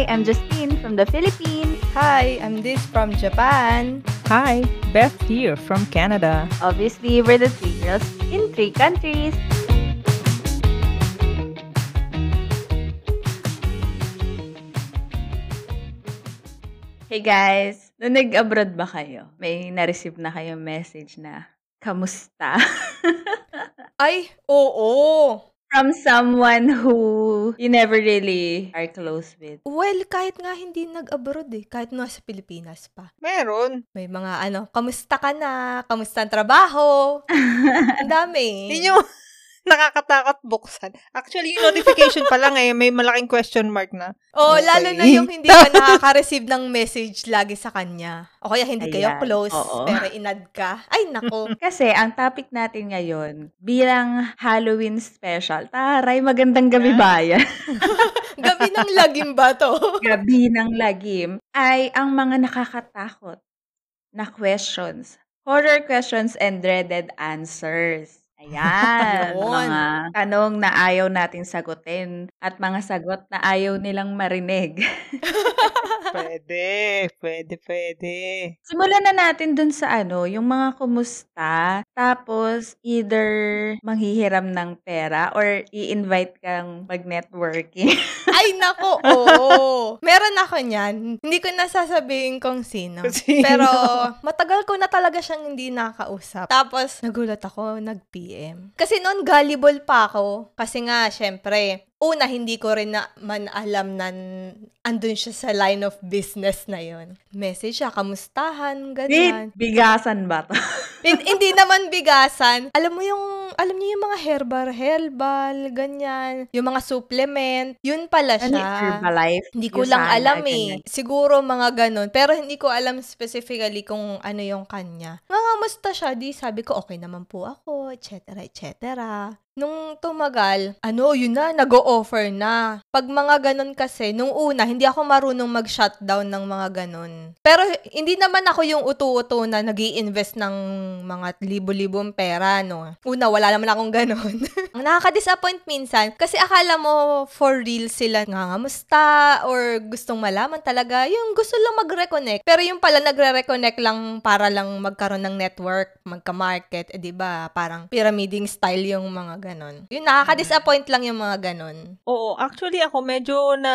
Hi, I'm Justine from the Philippines. Hi, I'm Diz from Japan. Hi, Beth here from Canada. Obviously, we're the three girls in three countries. Hey guys, nung nag-abroad ba kayo? May na-receive na kayong message na, kamusta? Ay, oo. From someone who you never really are close with. Well, kahit nga hindi nag-abroad eh. Kahit nasa Pilipinas pa. Meron. May mga ano, kamusta ka na? Kamusta ang trabaho? ang dami. Yun yung nakakatakot buksan. Actually, yung notification pa lang eh, may malaking question mark na. Oh, Okay. lalo na yung hindi ka nakaka-receive ng message lagi sa kanya. O kaya hindi kayo Ayan, close, oo. pero inad ka. Ay, nako. Kasi ang topic natin ngayon, bilang Halloween special, taray, magandang gabi bayan. Gabi ng lagim ba to? gabi ng lagim, ay ang mga nakakatakot na questions. Horror questions and dreaded answers. Ayan, Yun. mga tanong na ayaw nating sagutin at mga sagot na ayaw nilang marinig. Pwede, pwede, pwede. Simulan na natin dun sa ano, yung mga kumusta, tapos either manghihiram ng pera or i-invite kang mag-networking. Ay, nako. Oo. Meron ako niyan. Hindi ko nasasabihin kung sino. Sino? Pero matagal ko na talaga siyang hindi nakakausap. Tapos nagulat ako, nag-PM. Kasi noon gullible pa ako. Kasi nga, syempre, una, hindi ko rin na man alam na andun siya sa line of business na yon. Message siya, kamustahan, Wait, ganyan. bigasan ba to? Hin- hindi naman bigasan. Alam mo yung, alam niyo yung mga herbal, herbal, ganyan. Yung mga supplement. Yun pala Ano siya. yung Herbalife? Hindi ko lang sana, alam eh. ganyan. Siguro mga ganun. Pero hindi ko alam specifically kung ano yung kanya. Nga, musta siya? Di sabi ko, okay naman po ako, etc. etc. Nung tumagal, ano, yun na, nag-o-offer na. Pag mga ganun kasi, nung una, hindi ako marunong mag-shutdown ng mga ganun. Pero hindi naman ako yung utu-utu na nag invest ng mga libo-libong pera, no. Una, wala naman akong ganun. Ang nakaka-disappoint minsan, kasi akala mo for real sila ngangamusta or gustong malaman talaga, yung gusto lang mag-reconnect. Pero yung pala nagre-reconnect lang para lang magkaroon ng network, magka-market, eh, di ba? Parang pyramiding style yung mga ganon. Yung nakaka-disappoint lang yung mga ganon. Oo, actually ako medyo na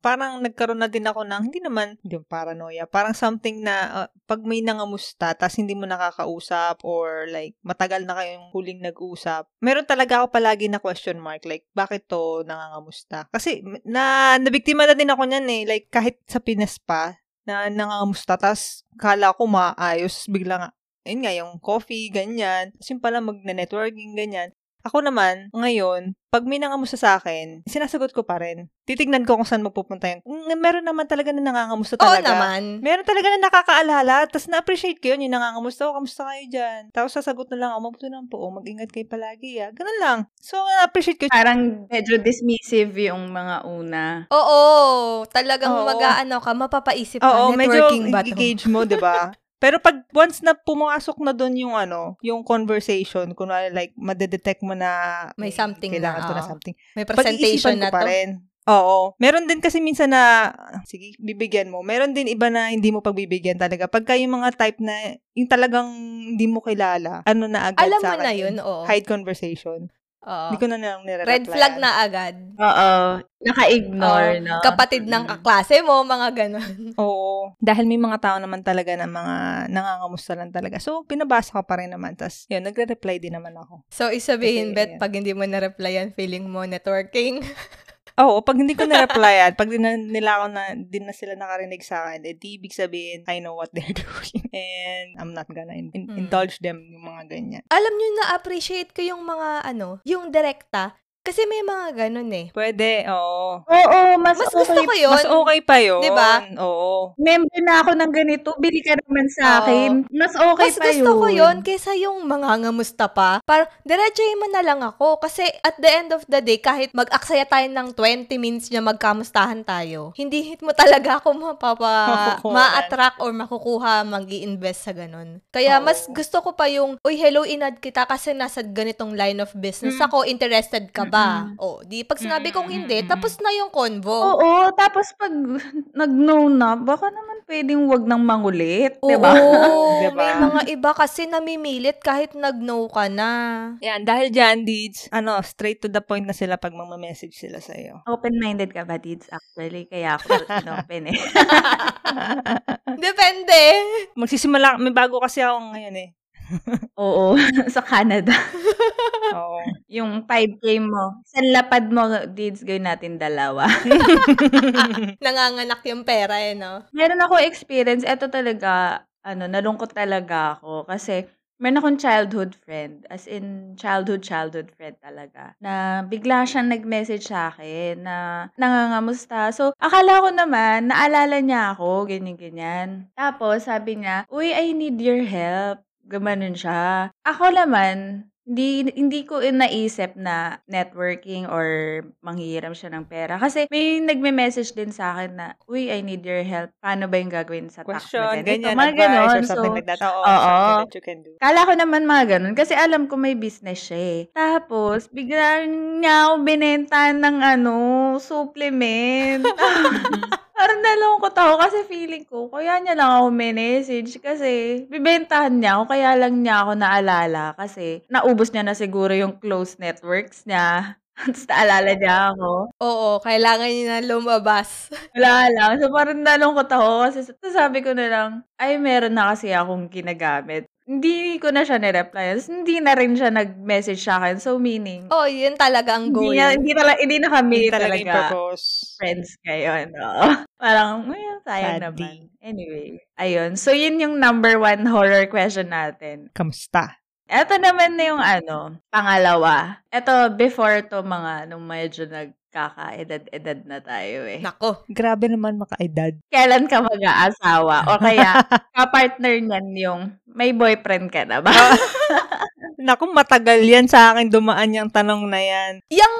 parang nagkaroon na din ako ng, hindi naman, yung paranoia, parang something na uh, pag may nangamusta, tas hindi mo nakakausap or like matagal na kayong huling nag-usap, meron talaga ako palagi na question mark, like bakit to nangangamusta? Kasi na, nabiktima na din ako niyan eh, like kahit sa Pinas pa, na nangangamusta, tas kala ko maayos, bigla nga, yun nga, yung coffee, ganyan. Tapos yung pala magne-networking, ganyan. Ako naman, ngayon, pag may nangamusta sa akin, sinasagot ko pa rin. Titignan ko kung saan magpupunta yun. Meron naman talaga na nangangamusta Oo talaga. naman. Meron talaga na nakakaalala, tapos na-appreciate ko yun, yung nangangamusta, oh, kamusta kayo dyan? Tapos sasagot na lang, oh, mabuti lang po, oh, mag-ingat kayo palagi, ah. Ganun lang. So, na-appreciate ko. Parang medyo dismissive yung mga una. Oo, talagang Oo. mag-aano ka, mapapaisip ka, Oo, medyo networking ba to? engage mo, di ba? Pero pag once na pumasok na doon yung ano, yung conversation, kunwari like, madedetect mo na May something na, to na something. May presentation na ko pa to. rin. Oo. Meron din kasi minsan na, sige, bibigyan mo. Meron din iba na hindi mo pagbibigyan talaga. Pagka yung mga type na, yung talagang hindi mo kilala, ano na agad Alam mo sa akin, na yun, oo. Hide conversation. Oo. Hindi ko na lang nire Red flag na agad. Oo. Naka-ignore, Oo. no? Kapatid ng Mm. kaklase mo, mga ganon. Oo. Dahil may mga tao naman talaga na mga nangangamusta lang talaga. So, pinabasa ko pa rin naman. Tapos, yun, nagre-reply din naman ako. So, isabihin, Kasi, Bet, yan. pag hindi mo na-replyan, feeling mo networking. Oo, pag hindi ko na-replyan, pag di na, nila ako na, di na sila nakarinig sa akin, eh, di ibig sabihin, I know what they're doing. And I'm not gonna in- in- Mm. indulge them yung mga ganyan. Alam nyo, na-appreciate ko yung mga, ano, yung direkta. Kasi may mga ganon eh. Pwede, oo. Oo, mas, Mas okay. gusto ko yun. Mas okay pa yun. Diba? Oo. Member na ako ng ganito, bili ka naman sa Oo. akin. Mas okay Mas pa gusto yun. ko yun kaysa yung mga ngamusta pa. Parang, diretsahin mo na lang ako. Kasi at the end of the day, kahit mag-aksaya tayo ng 20 minutes na magkamustahan tayo, hindi mo talaga ako mapapa, ma-attract or makukuha mag invest sa ganun. Kaya Oo. mas gusto ko pa yung, uy, hello, inad kita kasi nasa ganitong line of business Mm. ako, interested ka ba? Ka. O, di pag sinabi kong hindi, Mm, mm, mm, tapos na yung convo. Oo, tapos pag nag-no na, baka naman pwedeng wag nang mangulit, Oo, 'di ba? Diba? may mga iba kasi namimilit kahit nag-no ka na. Yan, dahil dyan, Deeds, ano, straight to the point na sila pag mamamessage sila sa'yo. Open-minded ka ba, Deeds, actually? Kaya ako inopen eh. Depende. Magsisimula, may bago kasi ako ngayon eh. Oo, sa Canada. Oo. Yung 5K mo, sa lapad mo, Deeds, gawin natin dalawa. Nanganganak yung pera eh, no? Meron ako experience, eto talaga, ano, nalungkot talaga ako kasi meron akong childhood friend, as in childhood, childhood friend talaga, na bigla siyang nag-message sa akin na nangangamusta. So, akala ko naman, naalala niya ako, ganyan-ganyan. Tapos, sabi niya, Uy, I need your help. Gumanon siya. Ako naman, hindi hindi ko naisip na networking or manghihiram siya ng pera. Kasi may nagme-message din sa akin na, Uy, I need your help. Paano ba yung gagawin sa tax na ganito? ganyan, Mga ganon. or something So, like that. Oo, oo. that you can do. Kala ko naman mga ganun kasi alam ko may business siya eh. Tapos, bigla niya ako binenta ng ano, supplement. Parang nalungkot ako kasi feeling ko, kaya niya lang ako message kasi bibentahan niya ako, kaya lang niya ako naalala kasi naubos niya na siguro yung close networks niya. Tapos naalala niya ako. Oo, kailangan niya na lumabas. Wala lang. So, parang nalungkot ako kasi so, sabi ko na lang, ay, meron na kasi akong ginagamit. Hindi ko na siya nireply. Tapos, hindi na rin siya nag-message sa akin. So, meaning, oh, yun talaga ang goal. hindi, na, hindi, tala, hindi na kami Hindi talaga, talaga yung purpose. friends ngayon. Oo. Parang, ay, sayang Sadly. naman. Anyway, ayun. So, yun yung number one horror question natin. Kamusta? Ito naman na yung ano, pangalawa. Ito, before to mga, nung medyo nagkaka-edad-edad na tayo eh. Nako. Grabe naman makaedad. Kailan ka mag-aasawa? O kaya, kapartner niyan yung, may boyfriend ka na ba? Naku, matagal yan sa akin dumaan yung tanong na yan. Yung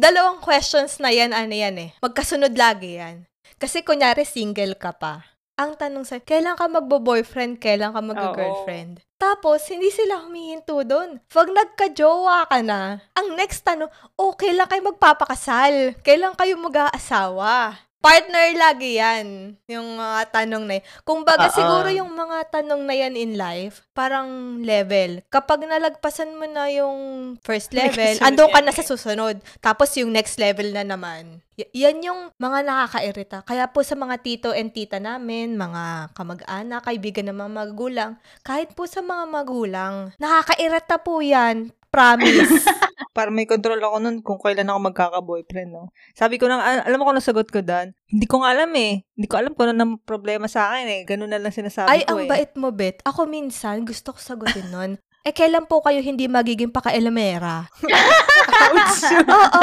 dalawang questions na yan, ano yan eh. Magkasunod lagi yan. Kasi kunyari single ka pa. Ang tanong sa, kailan ka magbo-boyfriend, kailan ka mag-girlfriend? Tapos, hindi sila humihinto doon. Pag nagka-jowa ka na, ang next tanong, oh, kailan kayo magpapakasal? Kailan kayo mag-aasawa? Partner lagi yan, yung mga tanong na yan. Kung baga, Oo. siguro yung mga tanong na yan in life, parang level. Kapag nalagpasan mo na yung first level, andun ka na sa susunod. Tapos yung next level na naman. Y- yan yung mga nakakairita. Kaya po sa mga tito and tita namin, mga kamag-anak, kaibigan ng mga magulang, kahit po sa mga magulang, nakakairita po yan. Promise. Para may control ako nun kung kailan ako magkaka-boyfriend, no? Sabi ko nang, al- alam mo kung nasagot ko dan? Hindi ko nga alam eh. Hindi ko alam kung ano ang problema sa akin eh. Ganun na lang sinasabi Ay, ko ang eh. bait mo, Bet. Ako minsan, gusto ko sagutin nun. Eh, kailan po kayo hindi magiging paka-elemera? Oo.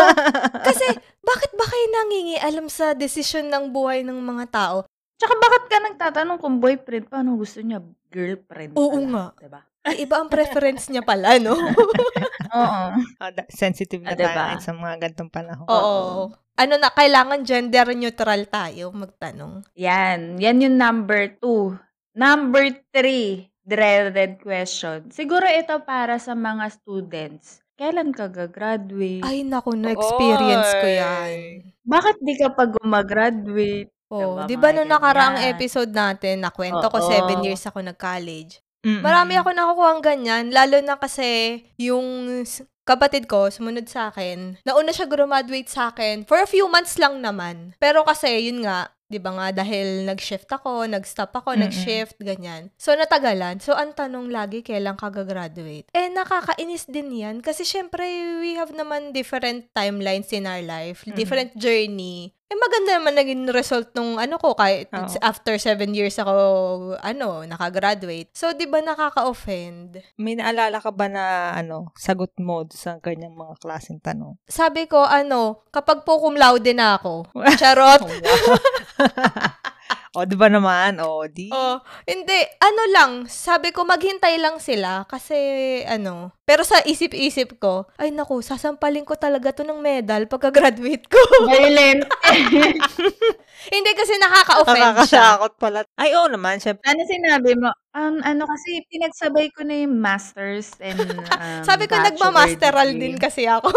Kasi, bakit ba kayo nangingi alam sa desisyon ng buhay ng mga tao? Tsaka bakit ka nagtatanong kung boyfriend, paano gusto niya? Girlfriend Oo pala, nga. Diba? Ay, iba ang preference niya pala, no? Oo. Da- sensitive na Ah, diba? tayo sa mga gantong panahon. Oo. Ano na, kailangan gender neutral tayo magtanong. Yan. Yan yung number two. Number three, dreaded question. Siguro ito para sa mga students. Kailan ka gagraduate? Ay, naku, na-experience ko yan. Bakit di ka pa gumagraduate? Oh, Diba, di ba nung nakaraang episode natin, nakwento ko, Oo. seven years ako nag-college. Mm-mm. Marami ako nakukuha ang ganyan, lalo na kasi yung kapatid ko, sumunod sa akin, nauna siya graduate sa akin for a few months lang naman. Pero kasi, yun nga, di ba nga, dahil nag-shift ako, nag-stop ako, Mm-mm. nag-shift, ganyan. So, natagalan. So, ang tanong lagi, kailan ka gagraduate? Eh, nakakainis din yan. Kasi, syempre, we have naman different timelines in our life, Mm-mm. different journey. Eh, maganda naman naging result nung ano ko, kahit Oo. after seven years ako, ano, nakagraduate. So, di ba nakaka-offend? May naalala ka ba na ano, sagot mo sa kanyang mga klaseng tanong? Sabi ko, ano, kapag po cum laude na ako, charot. o, di ba naman? O, di. oh, hindi, ano lang, sabi ko, maghintay lang sila kasi, ano, pero sa isip-isip ko, ay naku, sasampalin ko talaga to ng medal pagka-graduate ko. Violent. hindi kasi nakaka-offend siya. Nakakasakot pala. Ay, oo naman. Syempre, ano sinabi mo? Um, ano kasi, pinagsabay ko na yung masters and um, Sabi ko, nagmamasteral degree. din kasi ako.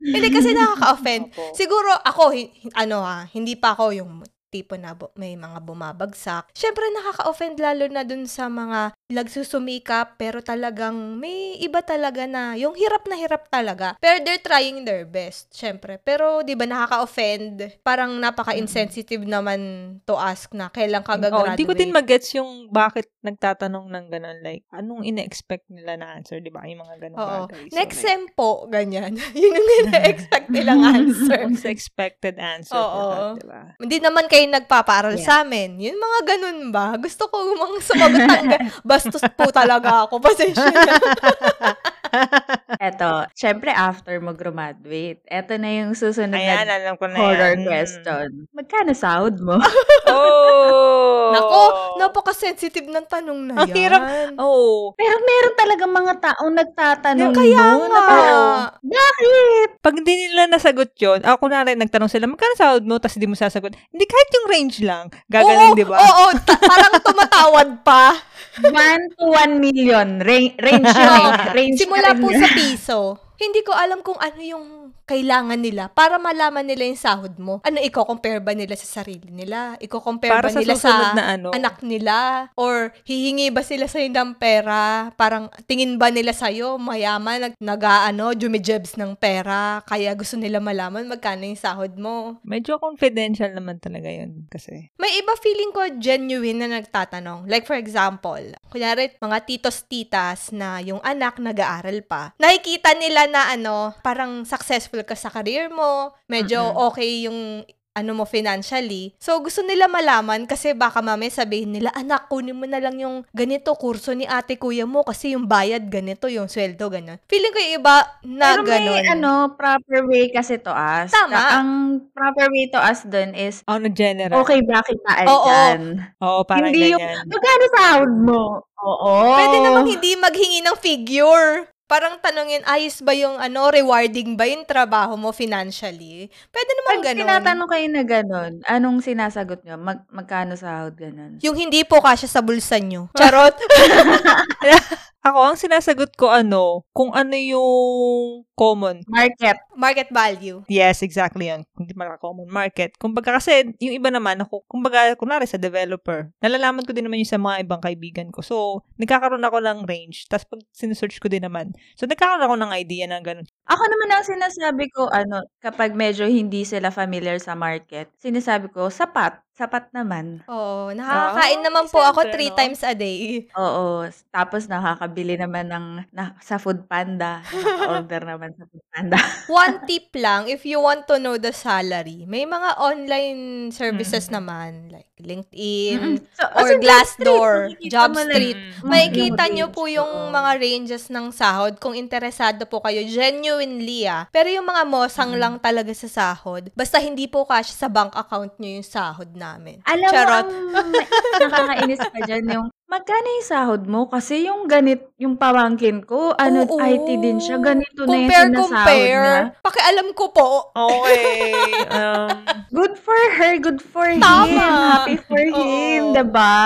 Hindi kasi nakaka-offend. Siguro ako, ano ha, hindi pa ako yung tipo na bu- may mga bumabagsak. Siyempre, nakaka-offend lalo na dun sa mga nagsusumikap pero talagang may iba talaga na yung hirap na hirap talaga. Pero they're trying their best, siyempre. Pero di ba nakaka-offend? Parang napaka-insensitive naman to ask na kailan ka Oh, gagraduate. hindi ko din mag-gets yung bakit nagtatanong ng ganun. Like, anong ina-expect nila na answer, di ba? Yung mga ganun Oo. bagay. So, Next like, sem po, ganyan. Yun yung ina-expect nilang answer. What's expected answer Oo. for that, di ba? Hindi naman kayo nagpapaaral Yeah. sa amin. Yun mga ganun ba? Gusto ko mga sumagot ng bastos po talaga ako. Pasensya na. Eto, syempre after mo graduate, eto na yung susunod Ayan, na alam ko na horror yan. Question. Magkano sahod mo? Oh! Nako, napaka-sensitive ng tanong na Ang yan. hirap. Oh. Pero meron talaga mga taong nagtatanong Kaya nun, nga. na parang, Bakit? Pag hindi nila nasagot yun, ako kunwari nagtanong sila, magkano sahod mo? Tapos hindi mo sasagot. Hindi, kahit yung range lang. Gagaling, di ba? Oo, ta- parang tumatawad pa. 1 to 1 million. Ra- range yun eh. Range Simula po sa piso. Hindi ko alam kung ano yung kailangan nila para malaman nila yung sahod mo. Ano, i-compare ba nila sa sarili nila? I-compare Para ba sa nila sa na ano. anak nila? Or hihingi ba sila sa'yo ng pera? Parang tingin ba nila sa'yo mayaman, nag, nag-ano, jumijebs ng pera, kaya gusto nila malaman magkano yung sahod mo? Medyo confidential naman talaga yun. Kasi, May iba feeling ko genuine na nagtatanong. Like for example, kunyari mga titos-titas na yung anak nag-aaral pa. Nakikita nila na ano, parang successful ka sa career mo, medyo okay yung ano mo financially. So, gusto nila malaman kasi baka mamaya sabihin nila, anak, kunin mo na lang yung ganito kurso ni ate kuya mo kasi yung bayad ganito, yung sweldo ganun. Feeling ko yung iba na Pero ganun. may ano, proper way kasi to ask. Tama. Ang proper way to ask dun is, ano, general. okay ba kitaan Oo. dyan? Oo, parang Hindi yung, ganyan. magkano sahod mo? Oo. Pwede namang hindi maghingi ng figure. Parang tanongin, ayos ba yung ano, rewarding ba yung trabaho mo financially? Pwede naman Pag ganun. tinatanong kayo na ganun, anong sinasagot nyo? Mag, magkano sahod ganun? Yung hindi po kasya sa bulsa nyo. Charot. Ako, ang sinasagot ko ano, kung ano yung common. Market. Market value. Yes, exactly yun. Hindi malaka common market. Kumbaga kasi, yung iba naman, ako, kumbaga, kunwari sa developer, nalalaman ko din naman yung sa mga ibang kaibigan ko. So, nagkakaroon ako ng range. Tapos pag sinesearch ko din naman. So, nagkakaroon ako ng idea na ganun. Ako naman ang sinasabi ko, ano, kapag medyo hindi sila familiar sa market, sinasabi ko, sapat. Sapat naman. Oo, nakakain Ah, naman po ako three no? times a day. Oo. Tapos nakakabili naman ng na, sa Food Panda. Nakaka-order naman sa Food Panda. One tip lang, if you want to know the salary, may mga online services Mm. naman, like LinkedIn, Mm-mm. So, or Glassdoor, makikita Job mo lang Street. Mm. Mm, Makikita nyo po yung oo. mga ranges ng sahod kung interesado po kayo genuinely ah. Pero yung mga mosang Mm. lang talaga sa sahod, basta hindi po cash sa bank account nyo yung sahod namin. Alam Charot. mo, ang nakakainis pa dyan yung, magkano yung sahod mo? Kasi yung ganit, yung pamangkin ko, ano, Oo. IT din siya, ganito na yung Compare, sinasahod compare. niya. Pakialam ko po. Okay. um, Good for her, good for Tama. him. Happy for him, Oo. diba?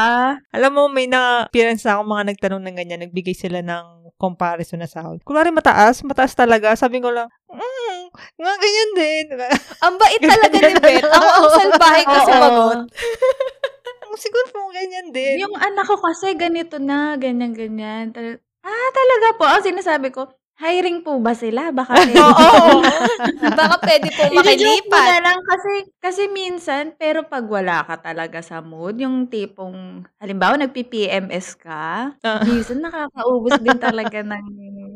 alam mo, may na-appearance ako mga nagtanong ng ganyan. Nagbigay sila ng comparison na sahod. Kunwari mataas, mataas talaga. Sabi ko lang, mm, nga ganyan din. Ang bait talaga ni Beth. Ako ang salbahe ko sumagot. Siguro po ganyan din. Yung anak ko kasi ganito na, ganyan-ganyan. Ah, talaga po. Ang sinasabi ko, hiring po ba sila? Baka pwede. Oo. Baka pwede po I-joke ko makilipat. na lang kasi, kasi minsan, pero pag wala ka talaga sa mood, yung tipong, halimbawa, nagpi-PMS ka, Ah. minsan nakakaubos din talaga ng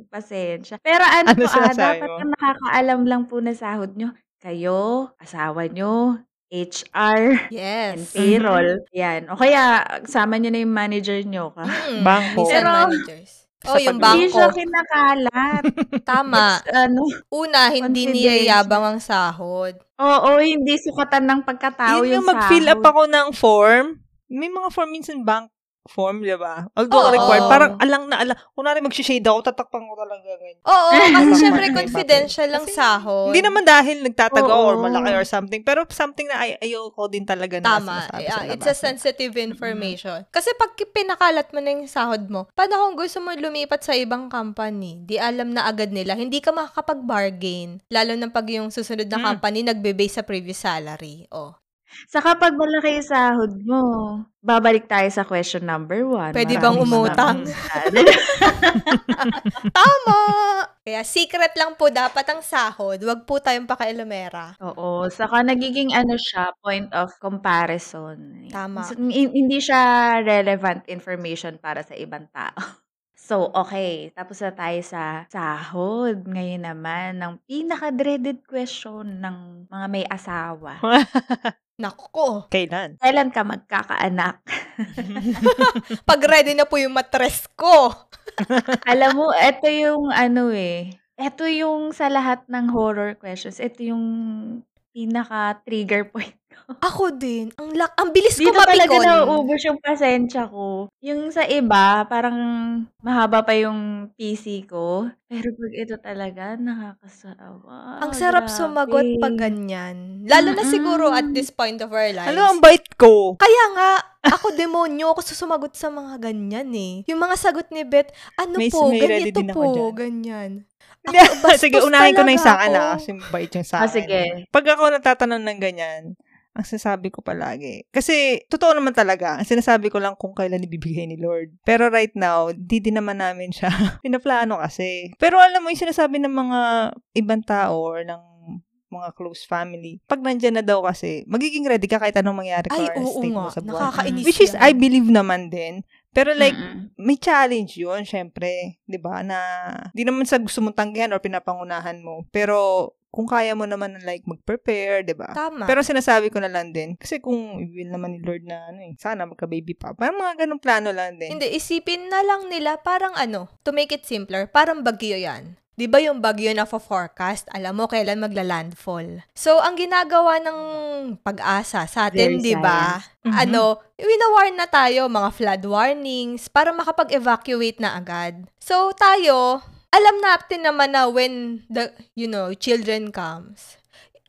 pasensya. Pero ano, Ano po, ah, sinasabi dapat mo? ang nakakaalam lang po na sahod nyo, kayo, asawa nyo, HR, and Yes. payroll. Yan. O kaya, sama nyo na yung manager nyo ka. Mm, Bangko. minsan Pero- managers. Oh, Sa yung pag- Hindi siya bangko. kinakalat. Tama. It's, ano, Una, hindi niyayabang ang sahod. oo, hindi sukatan ng pagkatao Yun yung yung mag-fill up sahod. ako ng form. May mga form minsan bank form, di ba? Although Oo. required, parang alang na alang. Kunwari mag-shade ako, tatakpan ko talaga ganyan. Oo, kasi syempre Iba pa. confidential lang Kasi sahod. Hindi naman dahil nagtatago Oo. or malaki or something, pero something na ay ayoko din talaga na Tama. Yeah, sa it's a sensitive information. Kasi pag pinakalat mo na yung sahod mo, paano kung gusto mo lumipat sa ibang company? Di alam na agad nila. Hindi ka makakapag-bargain. Lalo na pag yung susunod na Mm. company nagbe-base sa previous salary. Oh. Saka pag malaki yung sahod mo, babalik tayo sa question number one. Pwede Maraming bang umutang? Tama! Kaya secret lang po dapat ang sahod. Huwag po tayong pakialamera. Oo, saka nagiging ano siya, point of comparison. Tama. So, hin- hindi siya relevant information para sa ibang tao. So, okay. Tapos na tayo sa sahod. Ngayon naman, ng pinaka-dreaded question ng mga may asawa. Nako. Kailan? Kailan ka magkakaanak? Pag ready na po yung matres ko. Alam mo, ito yung ano eh. Ito yung sa lahat ng horror questions. Ito yung pinaka-trigger point. Ako din. Ang, lak- ang bilis ko Dito talaga mapikon. nauubos yung pasensya ko. Yung sa iba, parang mahaba pa yung PC ko. Pero pag ito talaga, nakakasawa. Ang sarap Grabe. sumagot pag ganyan. Lalo na siguro at this point of our lives. Ano ang bait ko? Kaya nga, ako demonyo, ako susumagot sa mga ganyan eh. Yung mga sagot ni Beth, ano May- po, may ready ganito din ako po, ganyan. Bastos sige, unahin ko na yung sa akin na ako. kasi bait yung sa Ah, akin. sige. Pag ako natatanong ng ganyan, ang sinasabi ko palagi. Kasi, totoo naman talaga. Ang sinasabi ko lang kung kailan ibibigay ni Lord. Pero right now, di din naman namin siya pinaplano kasi. Pero alam mo, yung sinasabi ng mga ibang tao or ng mga close family, pag nandyan na daw kasi, magiging ready ka kahit anong mangyari ka Ay, or oo state nga. mo sa buhay. Nakakainis Which is, yan. I believe naman din. Pero like, Mm-mm. may challenge yun, syempre. 'di ba Na, di naman sa gusto mong tanggihan or pinapangunahan mo. Pero, kung kaya mo naman like mag-prepare, 'di ba Tama. Pero sinasabi ko na lang din, kasi kung i-will naman ni Lord na, ano eh, sana magka-baby pa. Parang mga ganong plano lang din. Hindi, isipin na lang nila parang ano, to make it simpler, parang bagyo yan. 'Di ba yung bagyo na forecast, alam mo kailan magla-landfall. So, ang ginagawa ng pag-asa sa atin, 'di ba? Mhm. Ano, winawarn na tayo mga flood warnings para makapag-evacuate na agad. So, tayo, alam natin naman na when the, you know, children comes,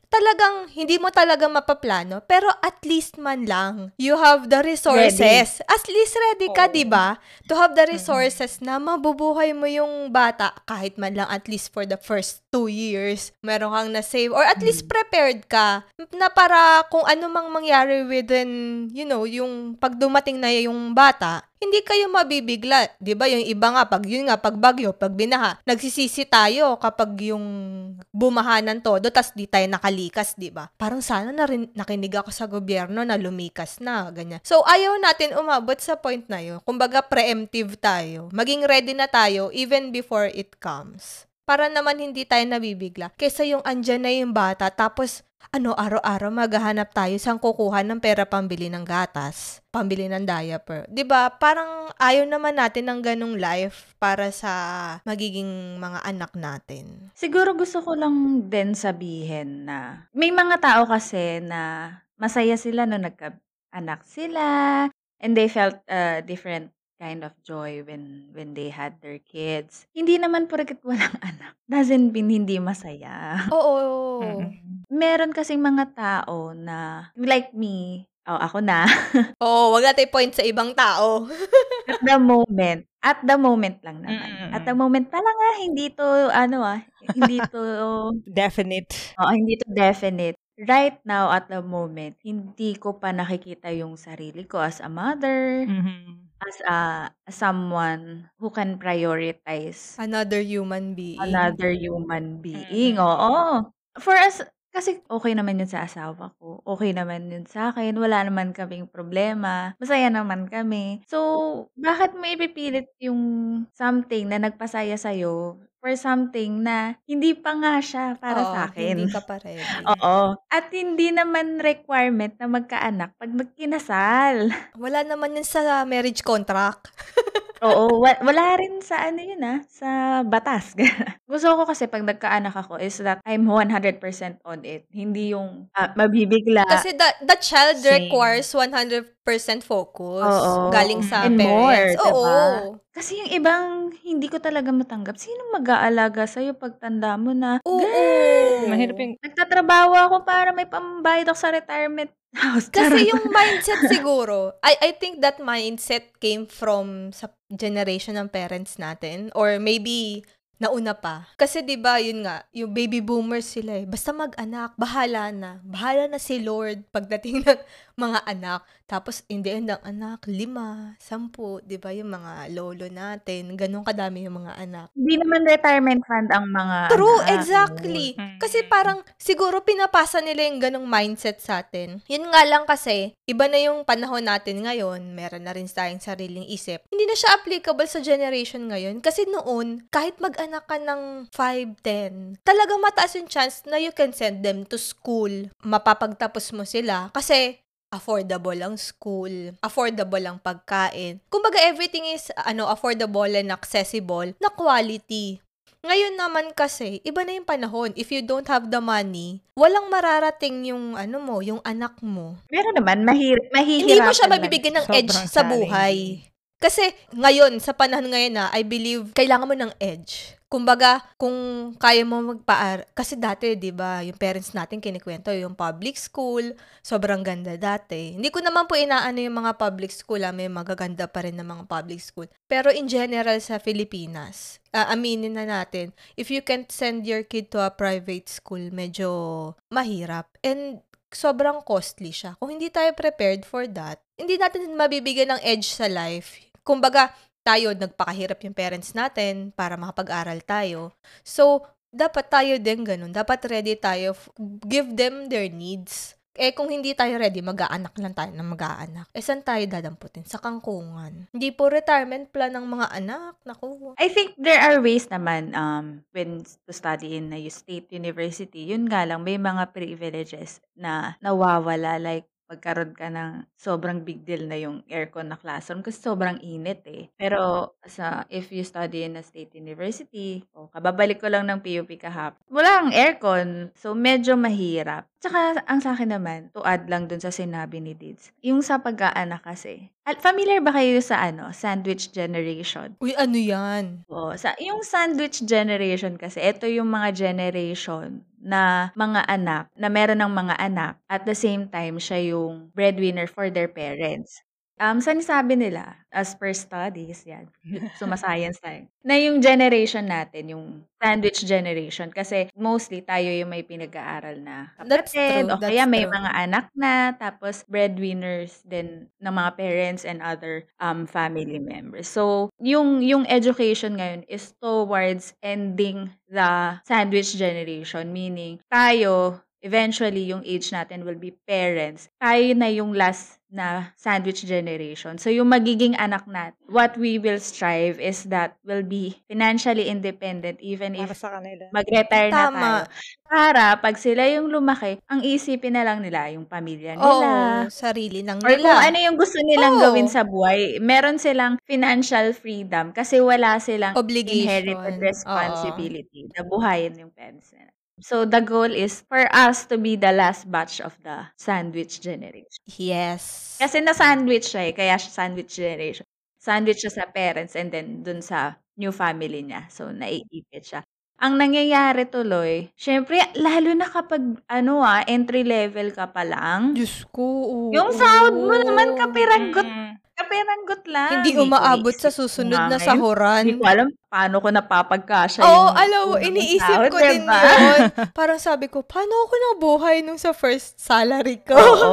talagang hindi mo talaga mapaplano, pero at least man lang, you have the resources. At least ready ka, Oo. 'di ba? To have the resources na mabubuhay mo yung bata kahit man lang at least for the first two years. Meron kang na-save or at least prepared ka na para kung ano mang mangyari within, you know, yung pag dumating na yung bata, hindi kayo mabibigla. 'Di ba Yung iba nga, pag yun nga, pag bagyo, pag binaha, nagsisisi tayo kapag yung bumaha ng todo, tas di tayo nakalikas, 'di ba Parang sana na rin, nakinig ako sa gobyerno na lumikas na, ganyan. So, ayaw natin umabot sa point na yun. Kumbaga, preemptive tayo. Maging ready na tayo even before it comes. Para naman hindi tayo nabibigla. Kesa yung andyan na yung bata, tapos ano, araw-araw maghahanap tayo saan kukuha ng pera pambili ng gatas, pambili ng diaper. 'Di ba Parang ayaw naman natin ng ganong life para sa magiging mga anak natin. Siguro gusto ko lang din sabihin na may mga tao kasi na masaya sila nung nagka-anak sila and they felt a different kind of joy when when they had their kids. Hindi naman porket walang anak doesn't mean hindi masaya. Oo. Mm-mm. Meron kasing mga tao na like me, oh, ako na, Oo, wag natin point sa ibang tao. at the moment, at the moment lang naman. Mm-mm. At the moment pa lang ah, hindi to ano ah, hindi to Definite. Oo, hindi to definite. Right now, at the moment, hindi ko pa nakikita yung sarili ko as a mother, Mhm. As a someone who can prioritize Another human being. another human being. Mm. Oo. For us, kasi okay naman yun sa asawa ko. Okay naman yun sa akin. Wala naman kaming problema. Masaya naman kami. So, bakit mo ipipilit yung something na nagpasaya sa'yo for something na hindi pa nga siya para Oo, sa akin? Hindi ka pa ready. Oo. At hindi naman requirement na magkaanak pag nagkinasal. Wala naman yun sa marriage contract. Oo, wa wala rin sa ano yun, ah, sa batas. Gusto ko kasi 'pag nagkaanak ako is that I'm 100% on it. Hindi yung, ah, mabibigla. Kasi the the child Same. requires 100% focus Oo. galing sa And more, parents. 'di Oo. ba? Kasi yung ibang hindi ko talaga matanggap, sinong mag-aalaga sa'yo pagtanda mo na, Oo. "Girl, Mahirap yung nagtatrabaho ako para may pambayad ako sa retirement house." Kasi yung mindset siguro, I I think that mindset came from sa generation ng parents natin or maybe nauna pa. Kasi 'di ba, yun nga, yung baby boomers sila eh. Basta mag-anak, bahala na. Bahala na si Lord pagdating ng mga anak. Tapos in the end ang anak, lima, sampu, 'di ba, yung mga lolo natin, ganun kadami yung mga anak. Hindi naman retirement fund ang mga True, anak. exactly. Mm. Kasi parang siguro pinapasa nila yung ganong mindset sa atin. Yun nga lang kasi, iba na yung panahon natin ngayon, meron na rin tayong sariling isip. Hindi na siya applicable sa generation ngayon. Kasi noon, kahit mag-anak ka ng 5, 10, talagang mataas yung chance na you can send them to school. Mapapagtapos mo sila. Kasi affordable ang school, affordable ang pagkain. Kumbaga everything is ano affordable and accessible na quality. Ngayon naman kasi, iba na yung panahon. If you don't have the money, walang mararating yung ano mo, yung anak mo. Meron naman, mahir mahihirapan Hindi mo siya mabibigyan ng edge sa buhay. Kasi ngayon, sa panahon ngayon na, I believe, kailangan mo ng edge. Kumbaga, kung kaya mo magpaar kasi dati, 'di ba, yung parents natin kinikwento yung public school, sobrang ganda dati. Hindi ko naman po inaano yung mga public school, ah, may magaganda pa rin ng mga public school. Pero in general sa Pilipinas, ah, aminin na natin, if you can't send your kid to a private school, medyo mahirap. And sobrang costly siya. Kung hindi tayo prepared for that, hindi natin mabibigyan ng edge sa life. Kumbaga, tayo, nagpakahirap yung parents natin para makapag-aral tayo. So, dapat tayo din ganun. Dapat ready tayo. Give them their needs. Eh, kung hindi tayo ready, mag-aanak lang tayo ng mag-aanak. Eh, saan tayo dadamputin? Sa kangkungan. Hindi po retirement plan ng mga anak. Naku. I think there are ways naman um, when to study in a state university. Yun nga lang, may mga privileges na nawawala. Like, magkaroon ka ng sobrang big deal na yung aircon na classroom kasi sobrang init eh. Pero sa if you study in a state university, o kababalik ko lang ng PUP kahapon, wala ang aircon. So, medyo mahirap. Tsaka, ang sa akin naman, to add lang dun sa sinabi ni Dids, yung sa pag-aanak kasi, Al- familiar ba kayo sa ano, sandwich generation? Uy, ano yan? Oo, sa yung sandwich generation kasi, ito yung mga generation na mga anak, na meron ng mga anak, at the same time, siya yung breadwinner for their parents. Um, sanisabi nila, as per studies, yan, sumascience tayo, na yung generation natin, yung sandwich generation, kasi mostly tayo yung may pinag-aaral na That's kapatid, o kaya may true. mga anak na, tapos breadwinners din ng mga parents and other um, family members. So, yung, yung education ngayon is towards ending the sandwich generation, meaning tayo, eventually, yung age natin will be parents. Tayo na yung last na sandwich generation. So, yung magiging anak natin, what we will strive is that will be financially independent even Para if sa kanila. mag-retire na Tama. tayo. Para pag sila yung lumaki, ang isipin na lang nila yung pamilya Oo, nila. sarili ng Or kung nila. ano yung gusto nilang Oo. gawin sa buhay. Meron silang financial freedom kasi wala silang Obligation. inherited Oo. responsibility na buhayin yung parents nila. So, the goal is for us to be the last batch of the sandwich generation. Yes. Kasi na-sandwich siya eh, kaya siya sandwich generation. Sandwich siya sa parents and then dun sa new family niya. So, naiipit siya. Ang nangyayari tuloy, syempre, lalo na kapag, ano ah, entry level ka pa lang, Diyos ko, oo. yung sahod mo naman kapiranggot, Mm. kapiranggot lang. Hindi umaabot sa susunod na sahuran. Hindi ko alam paano ko napapagkasya Oo, yung alam mo, iniisip ko din diba? yun. Parang sabi ko, paano ako nabuhay nung sa first salary ko? Oo,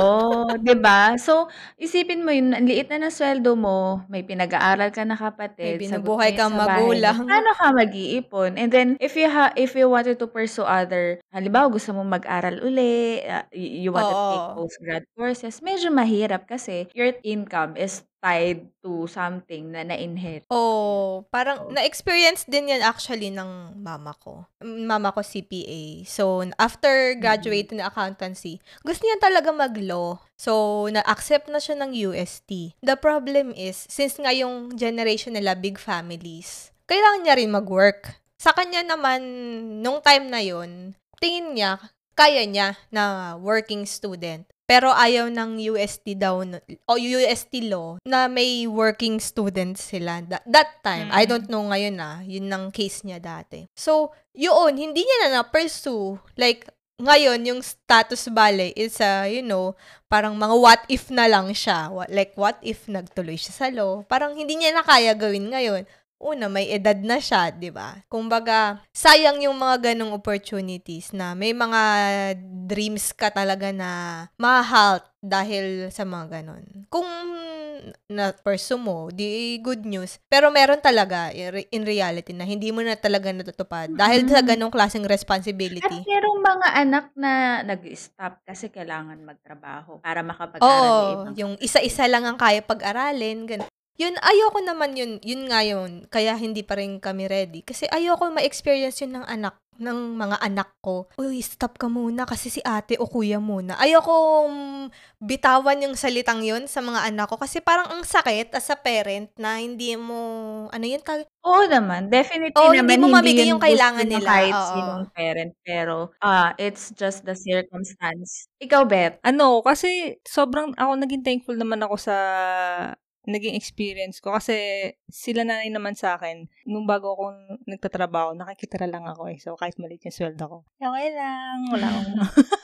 'di ba? So, isipin mo yun, ang liit na ng sweldo mo, may pinag-aaral ka na kapatid, May binubuhay kang magulang. Paano ka mag-iipon? And then, if you ha if you wanted to pursue other, halimbawa gusto mo mag-aral uli, uh, y- you wanted to take Oo. postgrad courses, medyo mahirap kasi your income is tied to something na na-inherit. Oh, parang Oo. na-experience din yan actually ng mama ko. Mm, Mama ko CPA. So, after graduating na accountancy, gusto niya talaga mag-law. So, na-accept na siya ng UST. The problem is, since nga yung generation nila, big families, kailangan niya rin mag-work. Sa kanya naman, nung time na yon tingin niya, kaya niya na working student. Pero ayaw ng UST daw, o UST law, na may working students sila. That, that time, I Mm. don't know ngayon na, yun ang case niya dati. So, yun, hindi niya na na-pursue. Like, ngayon, yung status bale is, uh, you know, parang mga what if na lang siya. Like, what if nagtuloy siya sa law? Parang hindi niya na kaya gawin ngayon. Una, may edad na siya, di ba? Kumbaga, sayang yung mga ganong opportunities na may mga dreams ka talaga na ma-halt dahil sa mga ganon. Kung na-pursue mo, di good news. Pero meron talaga in re- in reality na hindi mo na talaga natutupad dahil sa Mm. ganong klaseng At responsibility. merong mga anak na nag-stop kasi kailangan magtrabaho para makapag-aral Oo, yung isa-isa lang ang kaya pag-aralin, ganun. Yun, ayoko naman yun, yun nga yun, kaya hindi pa rin kami ready. Kasi ayoko ma-experience yun ng anak, ng mga anak ko. Uy, stop ka muna kasi si ate o kuya muna. Ayoko bitawan yung salitang yun sa mga anak ko kasi parang ang sakit as a parent na hindi mo, ano yun, tawag- Oo naman, definitely Oo, hindi naman mo hindi mabigay yun yung kailangan nila, kahit oo. sinong parent, pero ah it's just the circumstance. Ikaw, Beth? Ano, kasi sobrang ako naging thankful naman ako sa naging experience ko. Kasi sila na rin naman sa akin nung bago ako nagtatrabaho nakikitira lang ako eh. So kahit maliit yung sweldo ko. Okay lang. Wala akong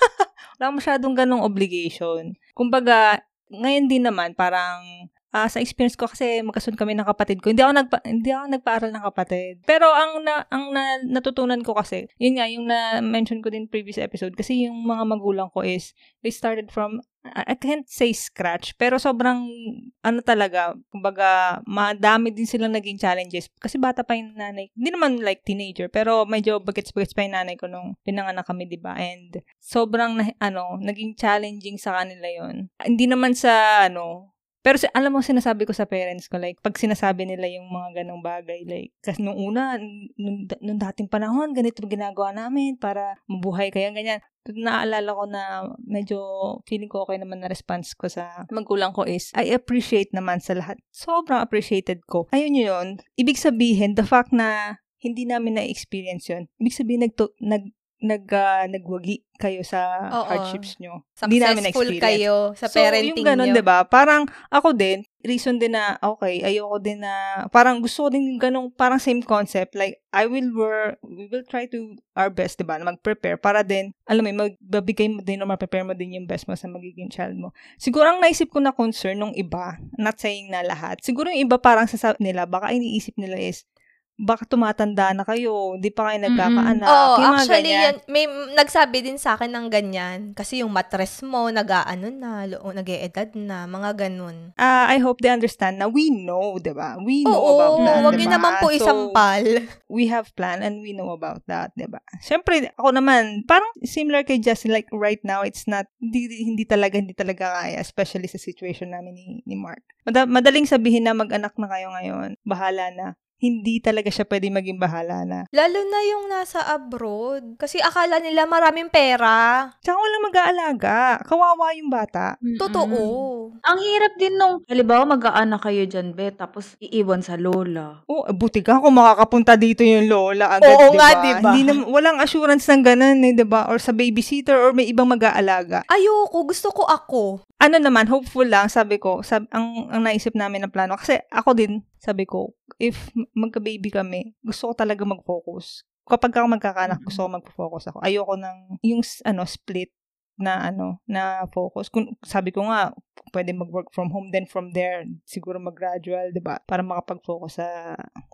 wala akong masyadong ganong obligation. Kumbaga ngayon din naman parang ah, sa experience ko kasi magkasun kami ng kapatid ko. Hindi ako nagpa hindi ako nagpaaral ng kapatid. Pero ang na, ang na, natutunan ko kasi yun nga yung na mention ko din previous episode kasi yung mga magulang ko is they started from I can't say scratch, pero sobrang, ano talaga, kumbaga, madami din silang naging challenges. Kasi bata pa yung nanay, hindi naman like teenager, pero medyo bagets-bagets pa yung nanay ko nung pinanganak kami, di ba? And sobrang, ano, naging challenging sa kanila yon Hindi naman sa, ano, pero alam mo, sinasabi ko sa parents ko, like, pag sinasabi nila yung mga ganong bagay, like, kasi nung una, nung, nung dating panahon, ganito ginagawa namin para mabuhay kaya ganyan naalala ko na medyo feeling ko okay naman na response ko sa magulang ko is, I appreciate naman sa lahat. Sobrang appreciated ko. Ayun yun. Ibig sabihin, the fact na hindi namin na-experience yun, ibig sabihin, nagto, nag, nag, ah, nagwagi kayo sa Oo. hardships nyo. Hindi namin na-experience. kayo sa So, parenting yung ganun, nyo. 'di ba? Parang ako din, reason din na okay, ayoko din na parang gusto ko din yung ganung parang same concept like I will work, we will try to our best, 'di ba? Na mag-prepare para din alam mo, magbabigay mo din o ma-prepare mo din yung best mo sa magiging child mo. Siguro ang naisip ko na concern nung iba, not saying na lahat. Siguro yung iba parang sa nila, baka iniisip nila is baka tumatanda na kayo, hindi pa kayo nagkakaanak. Oo, yung mga actually, ganyan. yan, may nagsabi din sa akin ng ganyan. Kasi yung mattress mo, nag-aano na, lo- nag-e-edad na, mga ganun. Ah, I hope they understand na we know, 'di ba? We know Oo, about that, wag 'di yun ba? naman po So, isampal. we have plan and we know about that, 'di ba? Syempre, ako naman, parang similar kay Justin like right now, it's not hindi hindi talaga hindi talaga kaya, especially sa situation namin ni, ni Mark. Mada- madaling sabihin na mag-anak na kayo ngayon, bahala na. Hindi talaga siya pwede maging bahala na. Lalo na yung nasa abroad. Kasi akala nila maraming pera. Tsaka walang mag-aalaga. Kawawa yung bata. Totoo. Ang hirap din nung, halimbawa mag-aanak kayo dyan, Beth, tapos iiwan sa lola. Oh, buti ka kung makakapunta dito yung lola agad, Oo di nga, ba? di ba? Hindi na, walang assurance ng ganun, eh, di ba? Or sa babysitter or may ibang mag-aalaga. Ayoko, gusto ko ako. ano naman, hopeful lang, sabi ko, sab ang, ang naisip namin na plano. Kasi ako din, sabi ko, if magka-baby kami, gusto ko talaga mag-focus. Kapag ako magkakanak, gusto ko mag-focus ako. Ayoko ng, yung ano, split na ano, na focus. Kung, sabi ko nga, pwede mag-work from home, then from there, siguro mag-gradual, di ba? Para makapag-focus sa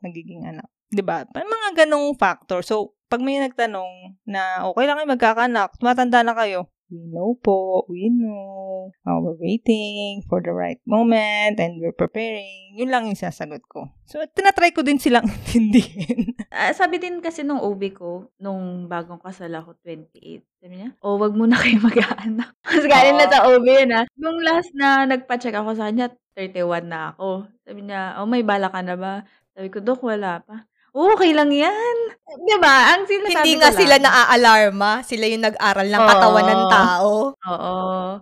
nagiging anak. Di ba? Mga ganong factor. So, pag may nagtanong na, okay lang kayo magkakanak, tumatanda na kayo, We know po, we know. Uh, we're waiting for the right moment and we're preparing. Yun lang yung sasagot ko. So, tinatry ko din silang intindihin. Ah, sabi din kasi nung OB ko, nung bagong kasal ako, 28, sabi niya, oh, wag muna kayo mag-aanak. Mas galing na sa OB yun ah. Nung last na nagpa-check ako sa kanya, 31 na ako. Sabi niya, oh, may bala ka na ba? Sabi ko, Dok, wala pa. Oh, okay lang yan. Di ba? Ang sinasabi Hindi nga lang. sila naaalarma. Sila yung nag-aral ng katawan ng Oo. tao. Oo.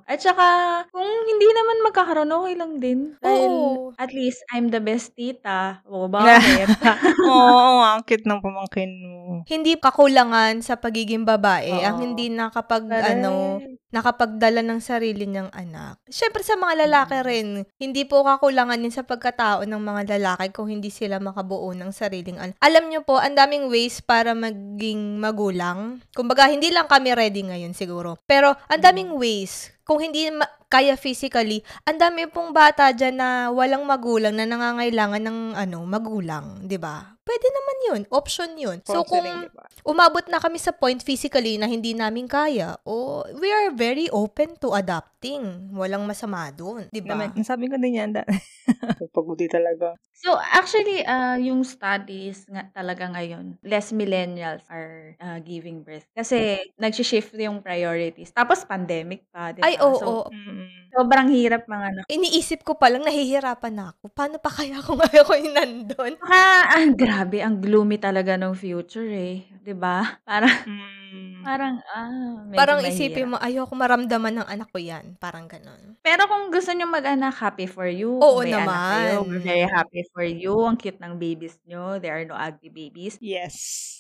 At saka, kung hindi naman magkakaroon, okay lang din. Dahil, Oo. at least, I'm the best tita. O, bakit? Oo, ang cute ng pamangkin mo. Hindi kakulangan sa pagiging babae ang Oo. hindi nakapag Correct. ano nakapagdala ng sarili niyang anak. Siyempre sa mga lalaki rin, hindi po kakulangan din sa pagkatao ng mga lalaki kung hindi sila makabuo ng sariling anak. Alam niyo po, ang daming ways para maging magulang. Kumbaga, hindi lang kami ready ngayon siguro. Pero ang daming ways. Kung hindi ma- kaya physically, ang dami pong bata dyan na walang magulang na nangangailangan ng ano, magulang, 'di ba? Pwede naman 'yun, option 'yun. So kung diba? umabot na kami sa point physically na hindi namin kaya, o we are very open to adapting. Walang masama doon, 'di ba? Naman, sabi ko din yan. Pagbuti talaga. So, actually, uh, yung studies nga talaga ngayon, less millennials are uh, giving birth. Kasi, nag-shift yung priorities. Tapos, pandemic pa, di ba? Ay, oo. So, Mm. sobrang hirap mga anak. Iniisip ko pa lang, nahihirapan na ako. Paano pa kaya kung ako yung nandun? Saka, ah, grabe, ang gloomy talaga ng future eh. Ba? Parang, Mm. Parang, ah, medyo Parang mahirap. isipin mo, ayoko maramdaman ng anak ko yan. Parang ganun. Pero kung gusto nyo mag-anak, happy for you. Oo may anak kayo, naman. we're very happy for you. Ang cute ng babies nyo. There are no ugly babies. Yes.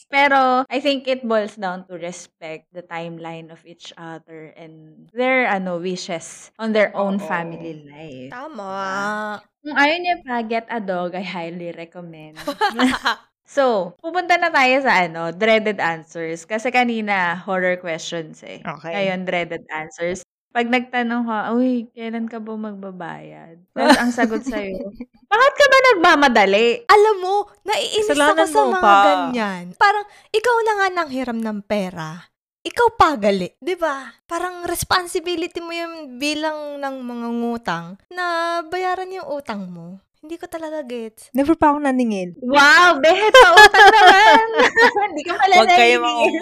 Pero I think it boils down to respect the timeline of each other and their ano wishes on their own Oo. family life. Tama. Kung ayaw niyo pa get a dog, I highly recommend. so, pupunta na tayo sa ano, dreaded answers. Kasi kanina, horror questions eh. Okay. Ngayon, dreaded answers. Pag nagtanong ka, uy, kailan ka ba magbabayad? Tapos ang sagot sa'yo, bakit ka ba nagmamadali? Alam mo, naiinis ako Kasalanan sa mga pa. ganyan. Parang, ikaw na nga nang hiram ng pera. Ikaw pagali, 'di ba? Parang responsibility mo 'yun bilang ng mga ngutang na bayaran yung utang mo. Hindi ko talaga gets. Never pa ako naningil. Wow, bet, pautang naman. Hindi ka pala Huwag kayo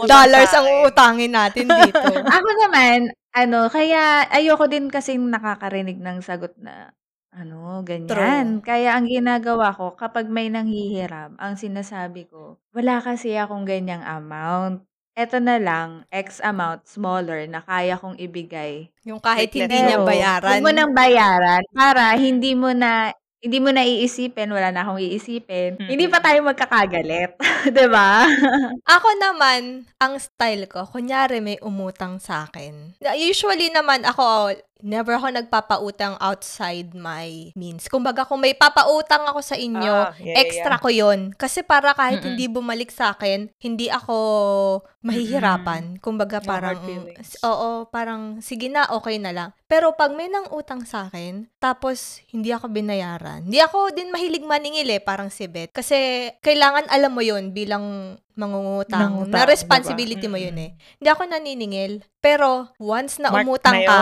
Dollars ang uutangin natin dito. Ako naman, ano, kaya ayoko din kasi nakakarinig ng sagot na, ano, ganyan. Kaya ang ginagawa ko, kapag may nanghihiram, ang sinasabi ko, wala kasi akong ganyang amount. Eto na lang, X amount, smaller, na kaya kong ibigay. yung kahit hindi pero, niya bayaran. Huwag mo nang bayaran para hindi mo na hindi mo na iisipin, wala na akong iisipin. Mm. Hindi pa tayo magkakagalit. 'Di ba? Ako naman, ang style ko, kunyari may umutang sa akin. Usually naman ako, never ako nagpapautang outside my means. Kumbaga, kung may papautang ako sa inyo, Ah, yeah, extra ko yon Kasi para kahit Mm-mm. hindi bumalik sa akin, hindi ako mahihirapan. Kumbaga, No parang, feelings. oo, parang, sige na, okay na lang. Pero pag may nang utang sa akin, tapos hindi ako binayaran, hindi ako din mahilig maningil eh, parang si Beth. Kasi kailangan alam mo yon bilang mangungutang. Nangutang, na responsibility diba? mo yun eh. Hindi ako naniningil. Pero once na Mark umutang na ka,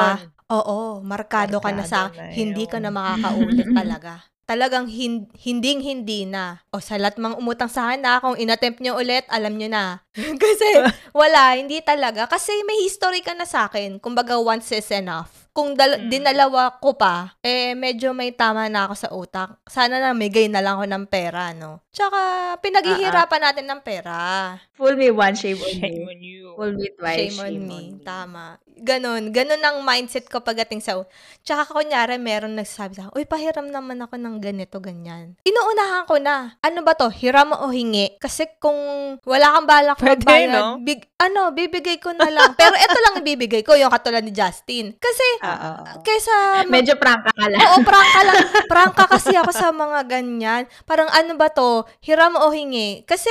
oo, markado ka na sa Markado na hindi ka na makakaulit talaga. Talagang hin- hinding-hindi na. O sa lahat mga umutang sa akin na, kung inattempt nyo ulit, alam nyo na. Kasi wala, hindi talaga. Kasi may history ka na sa akin. Kumbaga, once is enough. Kung dal- Mm. dinalawa ko pa, eh, medyo may tama na ako sa utak. Sana na may gain na lang ako ng pera, no? Tsaka, pinaghihirapan natin ng pera. Fool me once, shame on Shame me. on you. Fool me twice, Shame on me. Tama. Ganon. Ganon ang mindset ko pagdating sa... Tsaka kunyari, meron nagsasabi sa akin, Uy, pahiram naman ako ng ganito, ganyan. Inuunahan ko na. Ano ba to? Hiram o hingi? Kasi kung wala kang balak Pwede, magbayad, no? big, ano, bibigay ko na lang. Pero ito lang ibibigay ko, yung katulad ni Justin. Kasi, Ah, ah, ah. kaysa... Medyo prangka ka lang. Oo, prangka lang. Prangka kasi ako sa mga ganyan. Parang ano ba to? Hiram o hingi? Kasi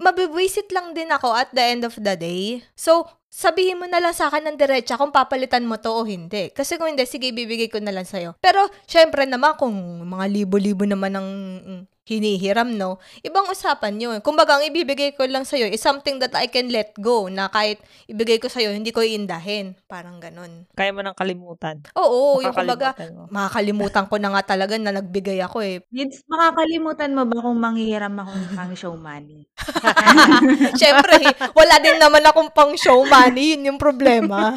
mabibwisit lang din ako at the end of the day. So, sabihin mo na lang sa akin ng diretsa kung papalitan mo to o hindi. Kasi kung hindi, sige, bibigay ko na lang sa'yo. Pero, syempre naman, kung mga libo-libo naman ang mm, hinihiram, no? Ibang usapan yun. Kumbaga, ang ibibigay ko lang sa'yo is something that I can let go na kahit ibigay ko sa'yo, hindi ko iindahin. Parang ganun. Kaya mo nang kalimutan. Oo, yung kumbaga, Makakalimutan mo. makakalimutan ko na nga talaga na nagbigay ako eh. Lids, makakalimutan mo ba kung manghihiram ako ng pang show money? Siyempre, wala din naman akong pang show money. Yun yung problema.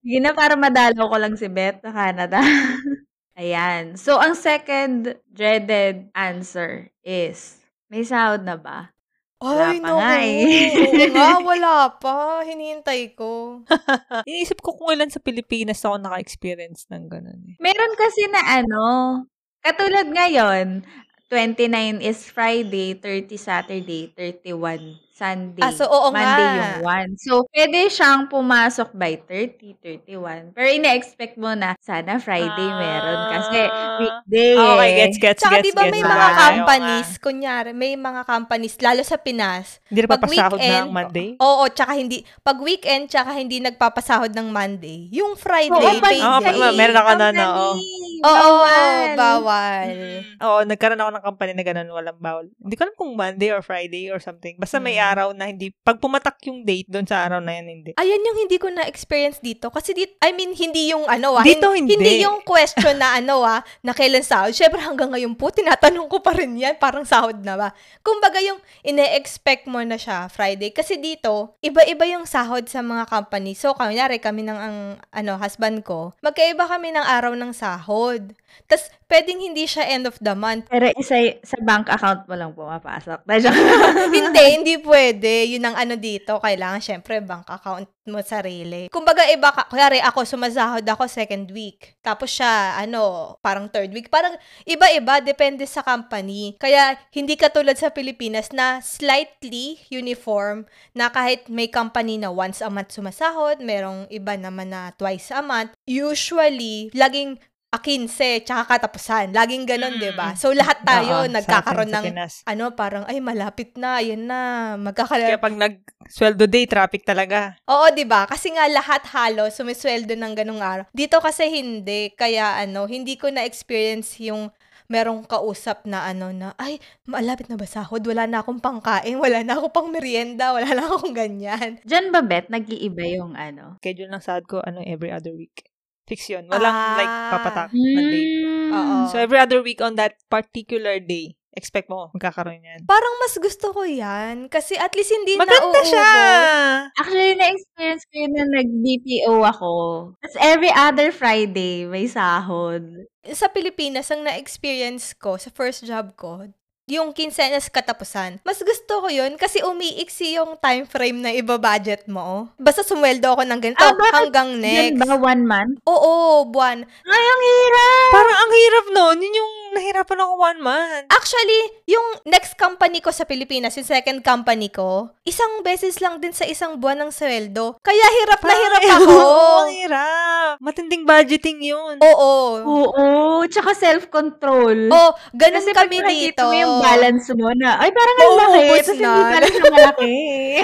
Sige na, para madalaw ko lang si Beth sa Canada. Ayan. So, ang second dreaded answer is, may sahod na ba? Wala Ay, pa no. nga eh. Oo nga, wala pa. Hinihintay ko. Iniisip ko kung ilan sa Pilipinas ako naka-experience ng ganun eh. Meron kasi na ano, katulad ngayon, 29 is Friday, 30 Saturday, 31 Sunday. Ah, so oo Monday nga. yung 1. So, pwede siyang pumasok by 30, 31. Pero ine-expect mo na, sana Friday meron. Kasi Ah. weekday Ah, okay, eh. gets, gets, Tsaka gets, di ba gets. may Diba? mga Ayaw companies, kunyari, may mga companies, lalo sa Pinas, Hindi na Pag papasahod na weekend, ang Monday? oo, tsaka hindi, pag weekend, tsaka hindi nagpapasahod ng Monday, yung Friday, Oo, pag- paid Oo, day. pa- meron ako na, company, oo. Oo, bawal. bawal. Oo, nagkaroon ako ng company na ganun, walang bawal. Hindi ko alam kung Monday or Friday or something. Basta may. Araw na hindi, pag pumatak yung date doon sa araw na yan, hindi. Ayan yung hindi ko na-experience dito. Kasi dito, I mean, hindi yung ano ah. Dito, hin- hindi. yung question na ano ah, na kailan sahod. Siyempre hanggang ngayon po, tinatanong ko pa rin yan, parang sahod na ba? Kumbaga yung ine-expect mo na siya Friday. Kasi dito, iba-iba yung sahod sa mga company. So, kunyari kami ng ang, ano, husband ko, magkaiba kami ng araw ng sahod. Tapos, pwedeng hindi siya end of the month. Pero isa, sa bank account mo lang pumapasok. Hindi, hindi pwede. Yun ang ano dito. Kailangan, syempre, bank account mo sarili. Kumbaga, iba ka. Kuyari, ako, sumasahod ako second week. Tapos siya, ano, parang third week. Parang iba-iba, depende sa company. Kaya, hindi katulad sa Pilipinas na slightly uniform na kahit may company na once a month sumasahod, merong iba naman na twice a month. Usually, laging 15, tsaka katapusan. Laging ganun, Mm. di ba? So, lahat tayo Oo, nagkakaroon sa atin, sa ng Pinas. ano, parang, ay, malapit na, yan na, Kaya magkakala... pag nag-sweldo day, traffic talaga. Oo, di ba? Kasi nga lahat halos sumisweldo ng ganung araw. Dito kasi hindi, kaya ano, hindi ko na-experience yung merong kausap na ano na, ay, malapit na ba sahod? Wala na akong pangkain, wala na akong pang merienda, wala na akong ganyan. Diyan ba, Bet, nag-iiba yung ano? Schedule ng sahod ko, ano, every other week. Yun. Walang, Ah. like, papatak na date. Oo. So, every other week on that particular day, expect mo, magkakaroon yan. Parang mas gusto ko yan. Kasi at least hindi Maganda nauubos. siya! Actually, na-experience ko yun na nag-BPO ako. Tapos every other Friday, may sahod. Sa Pilipinas, ang na-experience ko sa first job ko, yung quincenas katapusan. Mas gusto ko yun kasi umiiksi yung time frame na iba-budget mo. Basta sumweldo ako ng ganito Ah, hanggang Yan next. ba one month? Oo, buwan. Ay, ang hirap! Parang ang hirap nun. Yun yung nahirapan ako one month. Actually, yung next company ko sa Pilipinas, yung second company ko, isang beses lang din sa isang buwan ng sweldo. Kaya hirap na hirap ako. oo, hirap. Matinding budgeting yun. Oo. Oo, tsaka self-control. Oh, ganun Kasi kami dito. mo yung balance mo na, ay parang ang Oo, laki. Tapos hindi pala siya malaki.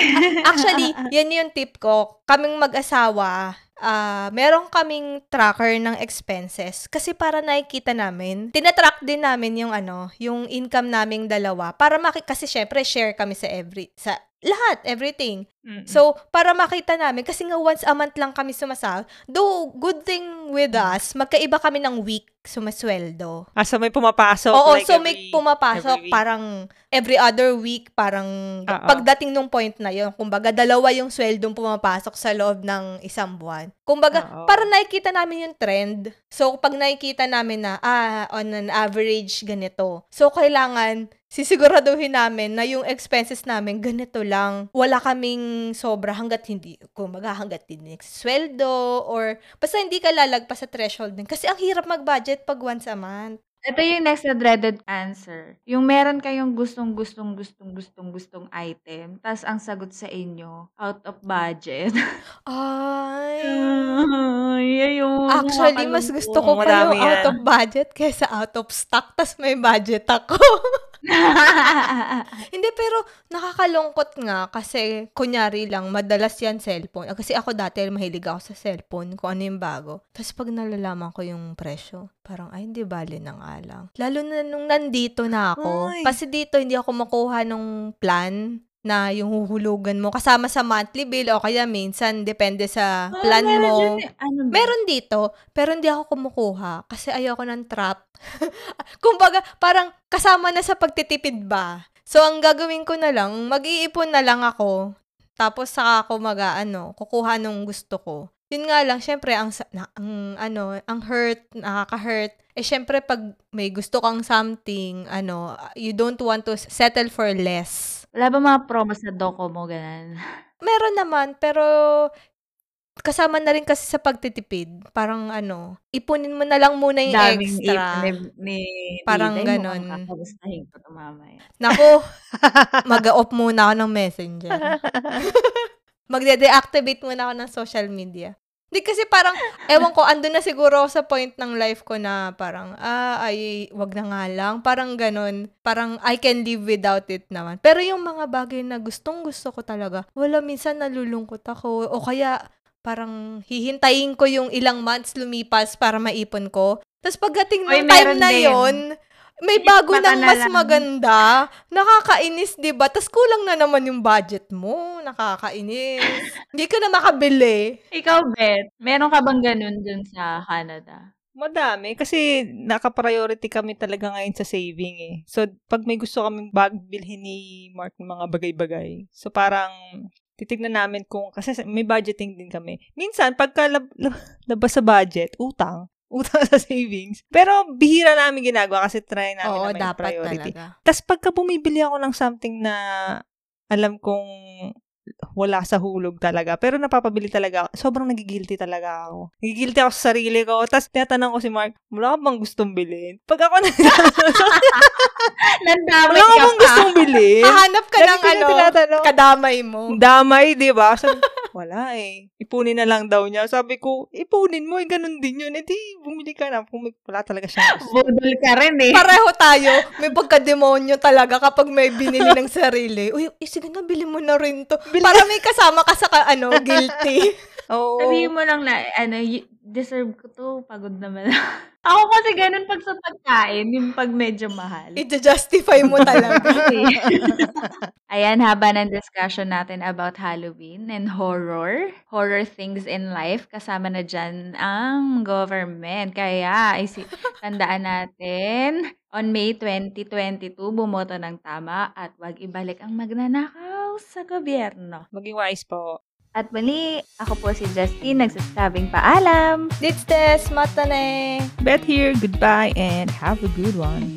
Actually, yan yung tip ko. Kaming mag-asawa, ah meron kaming tracker ng expenses. Kasi para nakikita namin, tinatrack din namin yung ano, yung income naming dalawa. Para maki, kasi syempre share kami sa every, sa lahat, everything. Mm-mm. So, para makita namin, kasi nga once a month lang kami sumasahod, though, good thing with us, magkaiba kami ng week sumasweldo. ah, so may pumapasok. Oo, like so every- may pumapasok every week. parang every other week, parang Oo. pagdating nung point na yun, kumbaga dalawa yung sweldong pumapasok sa loob ng isang buwan. Kumbaga, Oo. para nakikita namin yung trend. So, pag nakikita namin na, ah, on an average, ganito. So, kailangan sisiguraduhin namin na yung expenses namin ganito lang. Wala kaming sobra hanggat hindi, kumbaga hanggat hindi sweldo or basta hindi ka lalagpas sa threshold din. Kasi ang hirap mag-budget pag once a month. Ito yung next na dreaded answer. Yung meron kayong gustong, gustong, gustong, gustong, gustong item, tas ang sagot sa inyo, out of budget. Ay. Ay, ayun. Actually, mas gusto ko pa yung yan. out of budget kaysa out of stock, tas may budget ako. Hindi, pero nakakalungkot nga kasi kunyari lang, madalas yan cellphone. Ah, Kasi ako dati mahilig ako sa cellphone, kung ano yung bago. Tapos pag nalalaman ko yung presyo, parang, ay, hindi bali na nga lang. Lalo na nung nandito na ako. Ay. Kasi dito, hindi ako makuha nung plan na yung huhulugan mo kasama sa monthly bill o kaya minsan depende sa plan meron mo. dyan eh. Ano ba? Meron dito, pero hindi ako kumukuha kasi ayoko ng trap. Kumbaga, parang kasama na sa pagtitipid ba. So, ang gagawin ko na lang, mag-iipon na lang ako. Tapos, saka ako mag, ano, kukuha nung gusto ko. Yun nga lang, syempre, ang, na, ang, ano, ang hurt, nakaka-hurt. Eh, syempre, pag may gusto kang something, ano, you don't want to settle for less. Wala ba mga promos na Docomo, ganun? Meron naman, pero kasama na rin kasi sa pagtitipid. Parang ano, ipunin mo na lang muna yung Daming extra. ni, ni Parang Diday, ganon. Mukhang kakamustahin ko mamaya. Naku, mag-off muna ako ng messenger. Magde-deactivate muna ako ng social media. Hindi kasi parang, ewan ko, ando na siguro sa point ng life ko na parang, ah, ay, wag na nga lang. Parang ganon. Parang, I can live without it naman. Pero yung mga bagay na gustong gusto ko talaga, wala, minsan nalulungkot ako. O kaya, parang hihintayin ko yung ilang months lumipas para maipon ko. Tapos pagdating Oy, ng time meron na din. yon may bago nang na mas lang. maganda. Nakakainis, di ba? Tapos kulang na naman yung budget mo. Nakakainis. Hindi ka na makabili. Ikaw, Beth, meron ka bang ganun dun sa Canada? Madami. Kasi naka-priority kami talaga ngayon sa saving eh. So, pag may gusto kaming bag bilhin ni Mark ng mga bagay-bagay. So, parang titignan namin kung, kasi may budgeting din kami. Minsan, pagka lab, lab- labas sa budget, utang. Utang sa savings. Pero, bihira namin ginagawa kasi try namin Oo, na may dapat priority. talaga. Tapos, pagka bumibili ako ng something na alam kong wala sa hulog talaga. Pero napapabili talaga ako. Sobrang nagigilty talaga ako. Nagigilty ako sa sarili ko. Tapos tinatanong ko si Mark, wala ka bang gustong bilhin? Pag ako na, Nandamay wala ka bang gustong bilhin? Hahanap ka Lagi ng ano, tinatanong. kadamay mo. Damay, di ba? Sabi, wala eh. Ipunin na lang daw niya. Sabi ko, ipunin mo, eh, ganun din yun. Eh di, bumili ka na. Kung may, wala talaga siya. Budol ka rin eh. Pareho tayo. May pagka-demonyo talaga kapag may binili ng sarili. Uy, eh, sige na, bili mo na rin to. Para may kasama ka sa ka- ano, guilty. Oo. Sabihin mo lang na, ano, deserve ko to, pagod naman. Ako kasi ganun pag sa pagkain, yung pag medyo mahal. I-justify mo talaga. Ayan, haba ng discussion natin about Halloween and horror. Horror things in life. Kasama na dyan ang government. Kaya, isi- tandaan natin, on May 2022, bumoto ng tama at wag ibalik ang magnanakaw sa gobyerno. Maging wise po. At muli, ako po si Justine, nagsasabing paalam. Dits des, matane. Beth here, goodbye and have a good one.